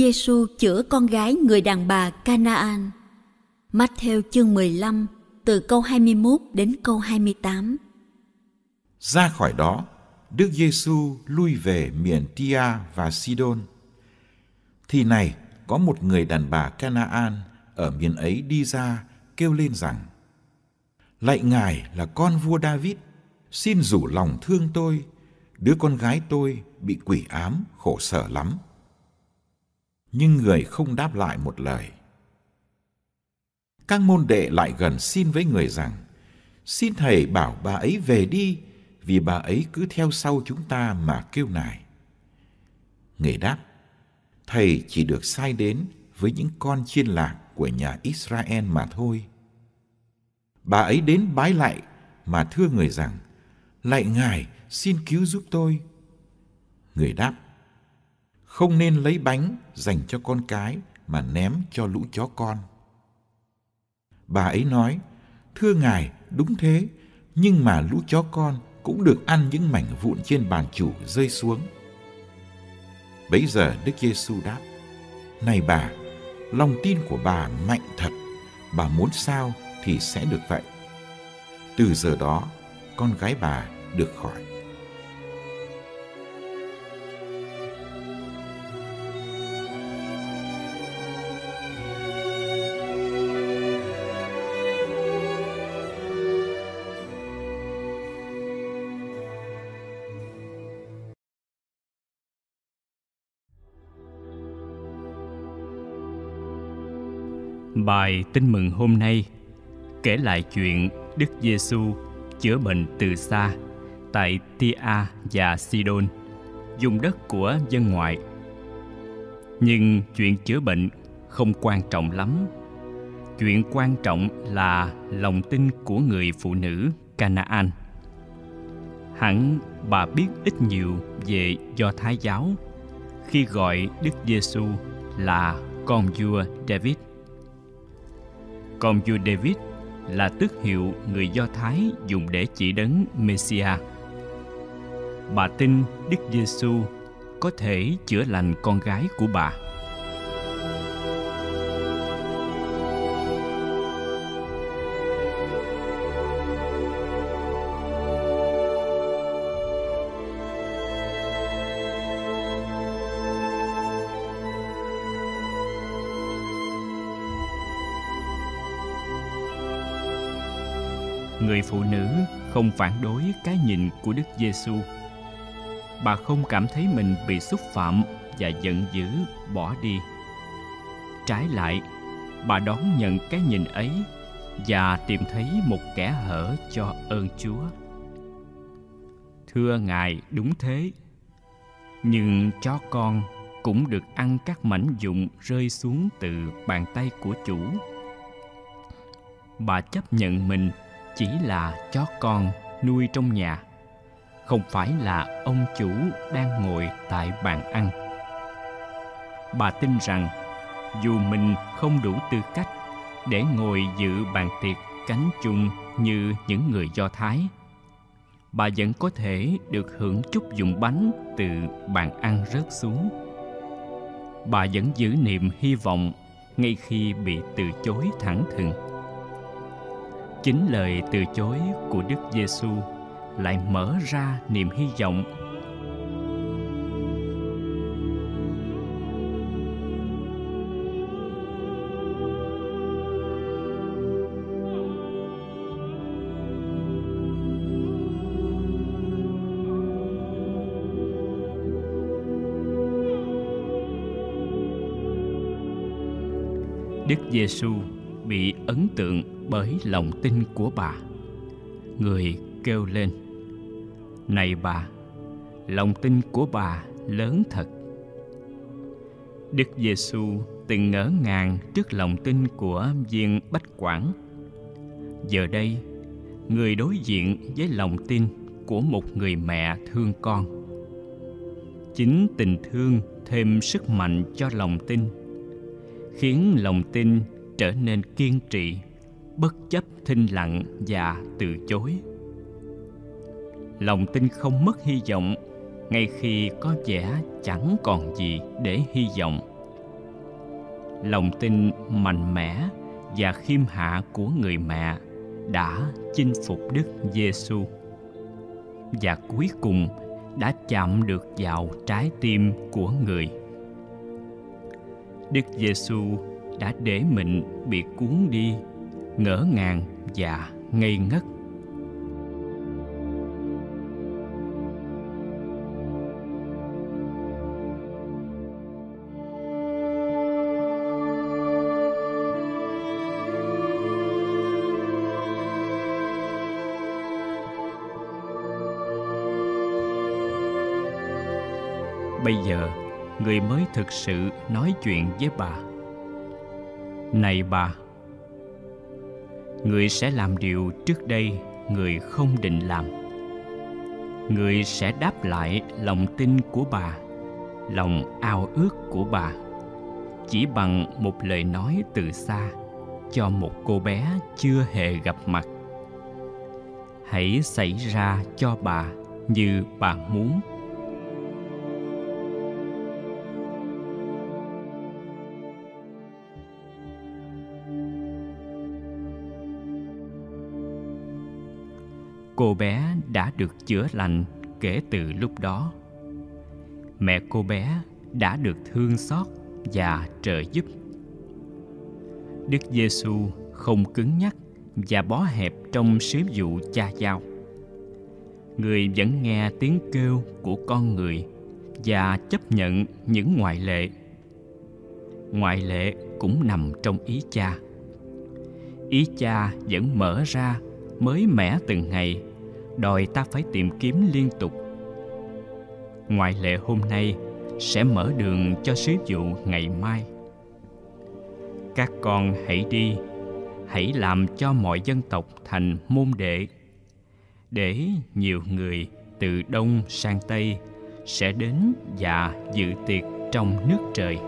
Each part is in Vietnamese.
Giêsu chữa con gái người đàn bà Canaan. Matthew chương 15 từ câu 21 đến câu 28. Ra khỏi đó, Đức Giêsu lui về miền Tia và Sidon. Thì này, có một người đàn bà Canaan ở miền ấy đi ra kêu lên rằng: Lạy Ngài là con vua David, xin rủ lòng thương tôi, đứa con gái tôi bị quỷ ám khổ sở lắm nhưng người không đáp lại một lời. Các môn đệ lại gần xin với người rằng, xin thầy bảo bà ấy về đi, vì bà ấy cứ theo sau chúng ta mà kêu nài. Người đáp, thầy chỉ được sai đến với những con chiên lạc của nhà Israel mà thôi. Bà ấy đến bái lại mà thưa người rằng, lạy ngài xin cứu giúp tôi. Người đáp, không nên lấy bánh dành cho con cái mà ném cho lũ chó con. Bà ấy nói, thưa ngài, đúng thế, nhưng mà lũ chó con cũng được ăn những mảnh vụn trên bàn chủ rơi xuống. Bấy giờ Đức Giêsu đáp, này bà, lòng tin của bà mạnh thật, bà muốn sao thì sẽ được vậy. Từ giờ đó, con gái bà được khỏi. Bài tin mừng hôm nay kể lại chuyện Đức Giêsu chữa bệnh từ xa tại Tia và Sidon, dùng đất của dân ngoại. Nhưng chuyện chữa bệnh không quan trọng lắm. Chuyện quan trọng là lòng tin của người phụ nữ Canaan. Hẳn bà biết ít nhiều về Do Thái giáo khi gọi Đức Giêsu là con vua David còn vua David là tước hiệu người Do Thái dùng để chỉ đấng Messia. Bà tin Đức Giêsu có thể chữa lành con gái của bà. Người phụ nữ không phản đối cái nhìn của Đức Giêsu. Bà không cảm thấy mình bị xúc phạm và giận dữ bỏ đi. Trái lại, bà đón nhận cái nhìn ấy và tìm thấy một kẻ hở cho ơn Chúa. Thưa Ngài, đúng thế. Nhưng chó con cũng được ăn các mảnh dụng rơi xuống từ bàn tay của chủ. Bà chấp nhận mình chỉ là chó con nuôi trong nhà. Không phải là ông chủ đang ngồi tại bàn ăn. Bà tin rằng, dù mình không đủ tư cách để ngồi dự bàn tiệc cánh chung như những người do thái, bà vẫn có thể được hưởng chút dụng bánh từ bàn ăn rớt xuống. Bà vẫn giữ niềm hy vọng ngay khi bị từ chối thẳng thừng chính lời từ chối của Đức Giêsu lại mở ra niềm hy vọng. Đức Giêsu bị ấn tượng bởi lòng tin của bà. Người kêu lên: "Này bà, lòng tin của bà lớn thật." Đức Giêsu từng ngỡ ngàng trước lòng tin của viên bách quản. Giờ đây, người đối diện với lòng tin của một người mẹ thương con. Chính tình thương thêm sức mạnh cho lòng tin, khiến lòng tin trở nên kiên trì, bất chấp thinh lặng và từ chối. Lòng tin không mất hy vọng ngay khi có vẻ chẳng còn gì để hy vọng lòng tin mạnh mẽ và khiêm hạ của người mẹ đã chinh phục Đức Giêsu và cuối cùng đã chạm được vào trái tim của người. Đức Giêsu đã để mình bị cuốn đi, ngỡ ngàng và ngây ngất. Bây giờ, người mới thực sự nói chuyện với bà. Này bà người sẽ làm điều trước đây người không định làm. Người sẽ đáp lại lòng tin của bà, lòng ao ước của bà. Chỉ bằng một lời nói từ xa cho một cô bé chưa hề gặp mặt. Hãy xảy ra cho bà như bà muốn. Cô bé đã được chữa lành kể từ lúc đó. Mẹ cô bé đã được thương xót và trợ giúp. Đức giêsu không cứng nhắc và bó hẹp trong sứ vụ cha giao. Người vẫn nghe tiếng kêu của con người và chấp nhận những ngoại lệ. Ngoại lệ cũng nằm trong ý cha. Ý cha vẫn mở ra mới mẻ từng ngày đòi ta phải tìm kiếm liên tục. Ngoại lệ hôm nay sẽ mở đường cho sứ vụ ngày mai. Các con hãy đi, hãy làm cho mọi dân tộc thành môn đệ, để nhiều người từ đông sang tây sẽ đến và dự tiệc trong nước trời.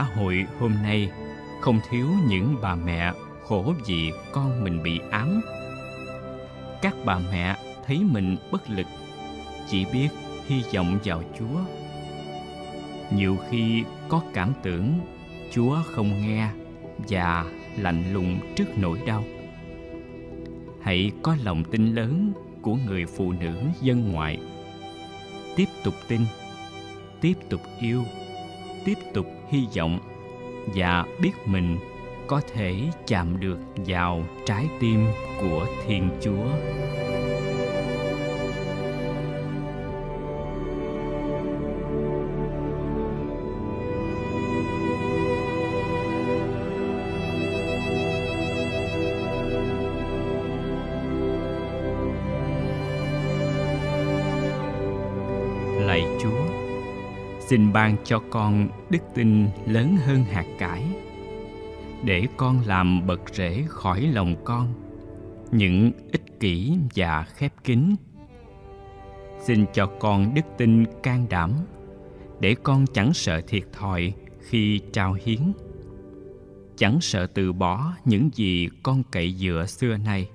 Xã hội hôm nay, không thiếu những bà mẹ khổ vì con mình bị ám. Các bà mẹ thấy mình bất lực, chỉ biết hy vọng vào chúa. Nhiều khi có cảm tưởng chúa không nghe và lạnh lùng trước nỗi đau. Hãy có lòng tin lớn của người phụ nữ dân ngoại. Tiếp tục tin, tiếp tục yêu, tiếp tục hy vọng và biết mình có thể chạm được vào trái tim của thiên chúa. Xin ban cho con đức tin lớn hơn hạt cải, để con làm bật rễ khỏi lòng con, những ích kỷ và khép kín. Xin cho con đức tin can đảm, để con chẳng sợ thiệt thòi khi trao hiến, chẳng sợ từ bỏ những gì con cậy dựa xưa nay.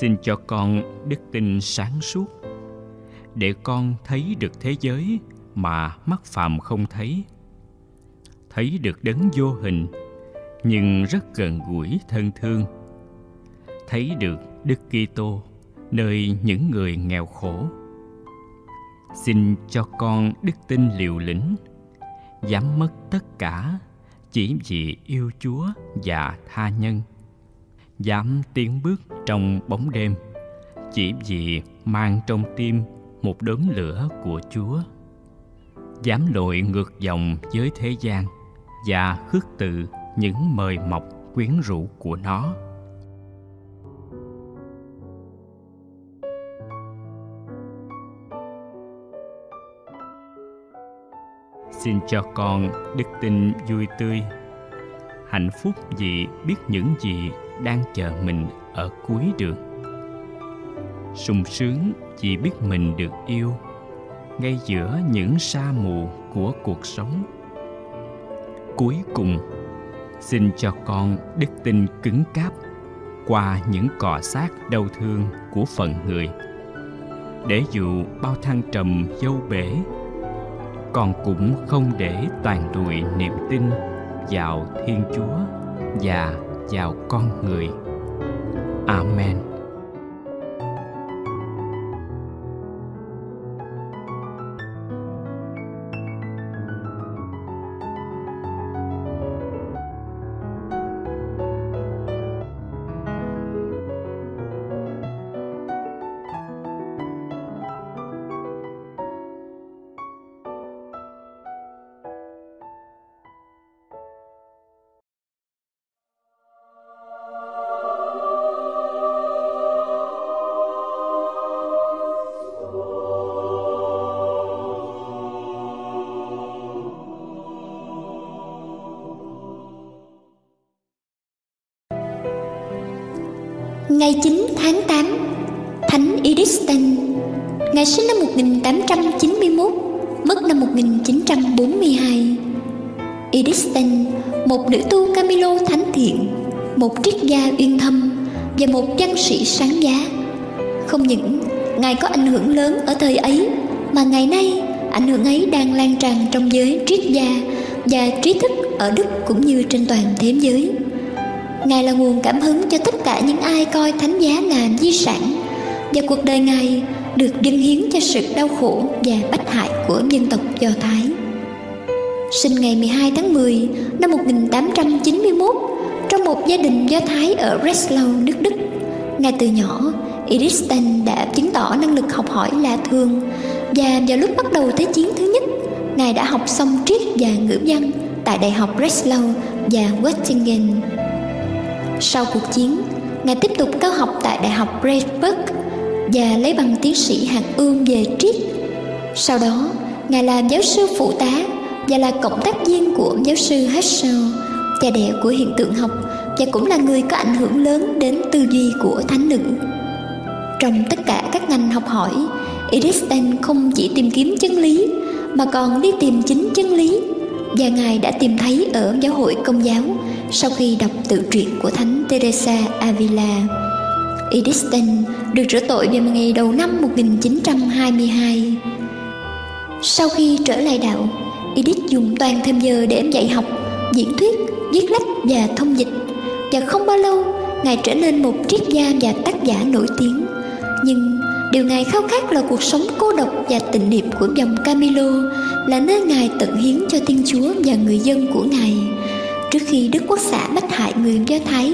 Xin cho con đức tin sáng suốt để con thấy được thế giới mà mắt phàm không thấy thấy được đấng vô hình nhưng rất gần gũi thân thương. Thấy được Đức Kitô nơi những người nghèo khổ. Xin cho con đức tin liều lĩnh, dám mất tất cả chỉ vì yêu Chúa và tha nhân. Dám tiến bước trong bóng đêm chỉ vì mang trong tim một đốm lửa của Chúa. Dám lội ngược dòng với thế gian và khước từ những mời mọc quyến rũ của nó. Xin cho con đức tin vui tươi, hạnh phúc vì biết những gì đang chờ mình ở cuối đường. sung sướng vì biết mình được yêu ngay giữa những sa mù của cuộc sống. Cuối cùng, xin cho con đức tin cứng cáp qua những cọ sát đau thương của phận người để dù bao thăng trầm dâu bể con cũng không để toàn đùi niềm tin vào thiên chúa và vào con người. Amen. Ngày 9 tháng 8 Thánh Edith Stein Ngài sinh năm 1891 Mất năm 1942 Edith Stein Một nữ tu Camilo thánh thiện, Một triết gia uyên thâm Và một văn sĩ sáng giá. Không những Ngài có ảnh hưởng lớn ở thời ấy, Mà ngày nay ảnh hưởng ấy đang lan tràn trong giới triết gia Và trí thức ở Đức cũng như trên toàn thế giới. Ngài là nguồn cảm hứng cho tất cả những ai coi thánh giá là di sản và cuộc đời Ngài được dâng hiến cho sự đau khổ và bách hại của dân tộc Do Thái. Sinh ngày 12 tháng 10 năm 1891 trong một gia đình Do Thái ở Breslau, nước Đức. Ngay từ nhỏ, Edison đã chứng tỏ năng lực học hỏi lạ thường và vào lúc bắt đầu Thế chiến thứ nhất, Ngài đã học xong triết và ngữ văn tại Đại học Breslau và Göttingen. Sau cuộc chiến, Ngài tiếp tục cao học tại Đại học Freiburg và lấy bằng tiến sĩ hạt ương về triết. Sau đó, Ngài làm giáo sư phụ tá và là cộng tác viên của giáo sư Herschel, cha đẻ của hiện tượng học và cũng là người có ảnh hưởng lớn đến tư duy của thánh nữ. Trong tất cả các ngành học hỏi, Edison không chỉ tìm kiếm chân lý mà còn đi tìm chính chân lý và Ngài đã tìm thấy ở giáo hội công giáo sau khi đọc tự truyện của Thánh Teresa Avila. Edith Stein được rửa tội vào ngày đầu năm 1922. Sau khi trở lại đạo, Edith dùng toàn thêm giờ để dạy học, diễn thuyết, viết lách và thông dịch. Và không bao lâu, Ngài trở nên một triết gia và tác giả nổi tiếng. Nhưng điều Ngài khao khát là cuộc sống cô độc và tịnh niệm của dòng Camilo, là nơi Ngài tận hiến cho Thiên Chúa và người dân của Ngài trước khi Đức Quốc xã bách hại người Do Thái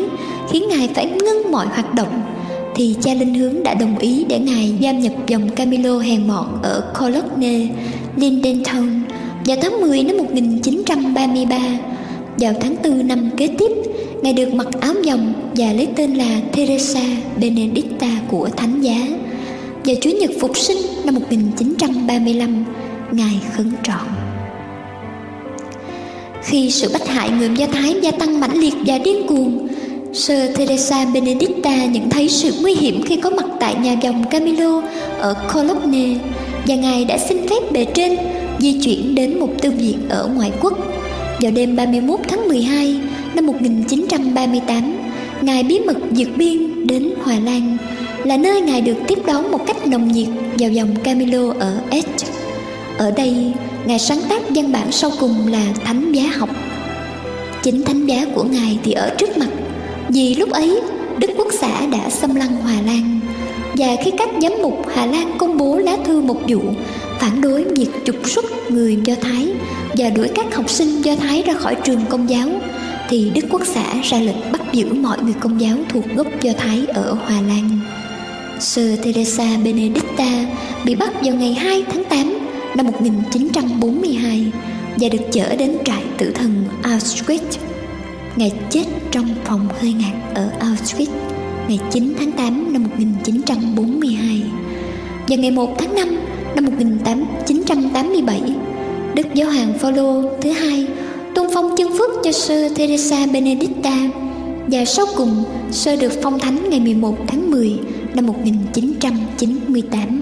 khiến Ngài phải ngưng mọi hoạt động thì cha linh hướng đã đồng ý để Ngài giam nhập dòng Camilo hèn mọn ở Cologne, Lindentown vào tháng 10 năm 1933. Vào tháng 4 năm kế tiếp, Ngài được mặc áo dòng và lấy tên là Teresa Benedicta của Thánh Giá. Vào Chủ nhật Phục sinh năm 1935, Ngài khấn trọn. Khi sự bách hại người Do Thái gia tăng mãnh liệt và điên cuồng, Sơ Teresa Benedicta nhận thấy sự nguy hiểm khi có mặt tại nhà dòng Camilo ở Cologne và Ngài đã xin phép bề trên di chuyển đến một tư viện ở ngoại quốc. Vào đêm 31 tháng 12 năm 1938, Ngài bí mật vượt biên đến Hòa Lan, là nơi Ngài được tiếp đón một cách nồng nhiệt vào dòng Camilo ở Est. Ở đây, Ngài sáng tác văn bản sau cùng là Thánh Giá học. Chính thánh giá của Ngài thì ở trước mặt, Vì lúc ấy Đức Quốc xã đã xâm lăng Hòa Lan, Và khi các giám mục Hà Lan công bố lá thư một vụ Phản đối việc trục xuất người Do Thái Và đuổi các học sinh Do Thái ra khỏi trường công giáo, Thì Đức Quốc xã ra lệnh bắt giữ mọi người công giáo thuộc gốc Do Thái ở Hòa Lan Sơ Teresa Benedicta bị bắt vào ngày 2 tháng 8 năm 1942 và được chở đến trại tử thần Auschwitz. Ngài chết trong phòng hơi ngạt ở Auschwitz, ngày 9 tháng 8 năm 1942 và ngày 1 tháng 5 năm 1987 Đức Giáo hoàng Phaolô thứ hai tôn phong chân phước cho sơ Teresa Benedicta và sau cùng sơ được phong thánh ngày 11 tháng 10 năm 1998.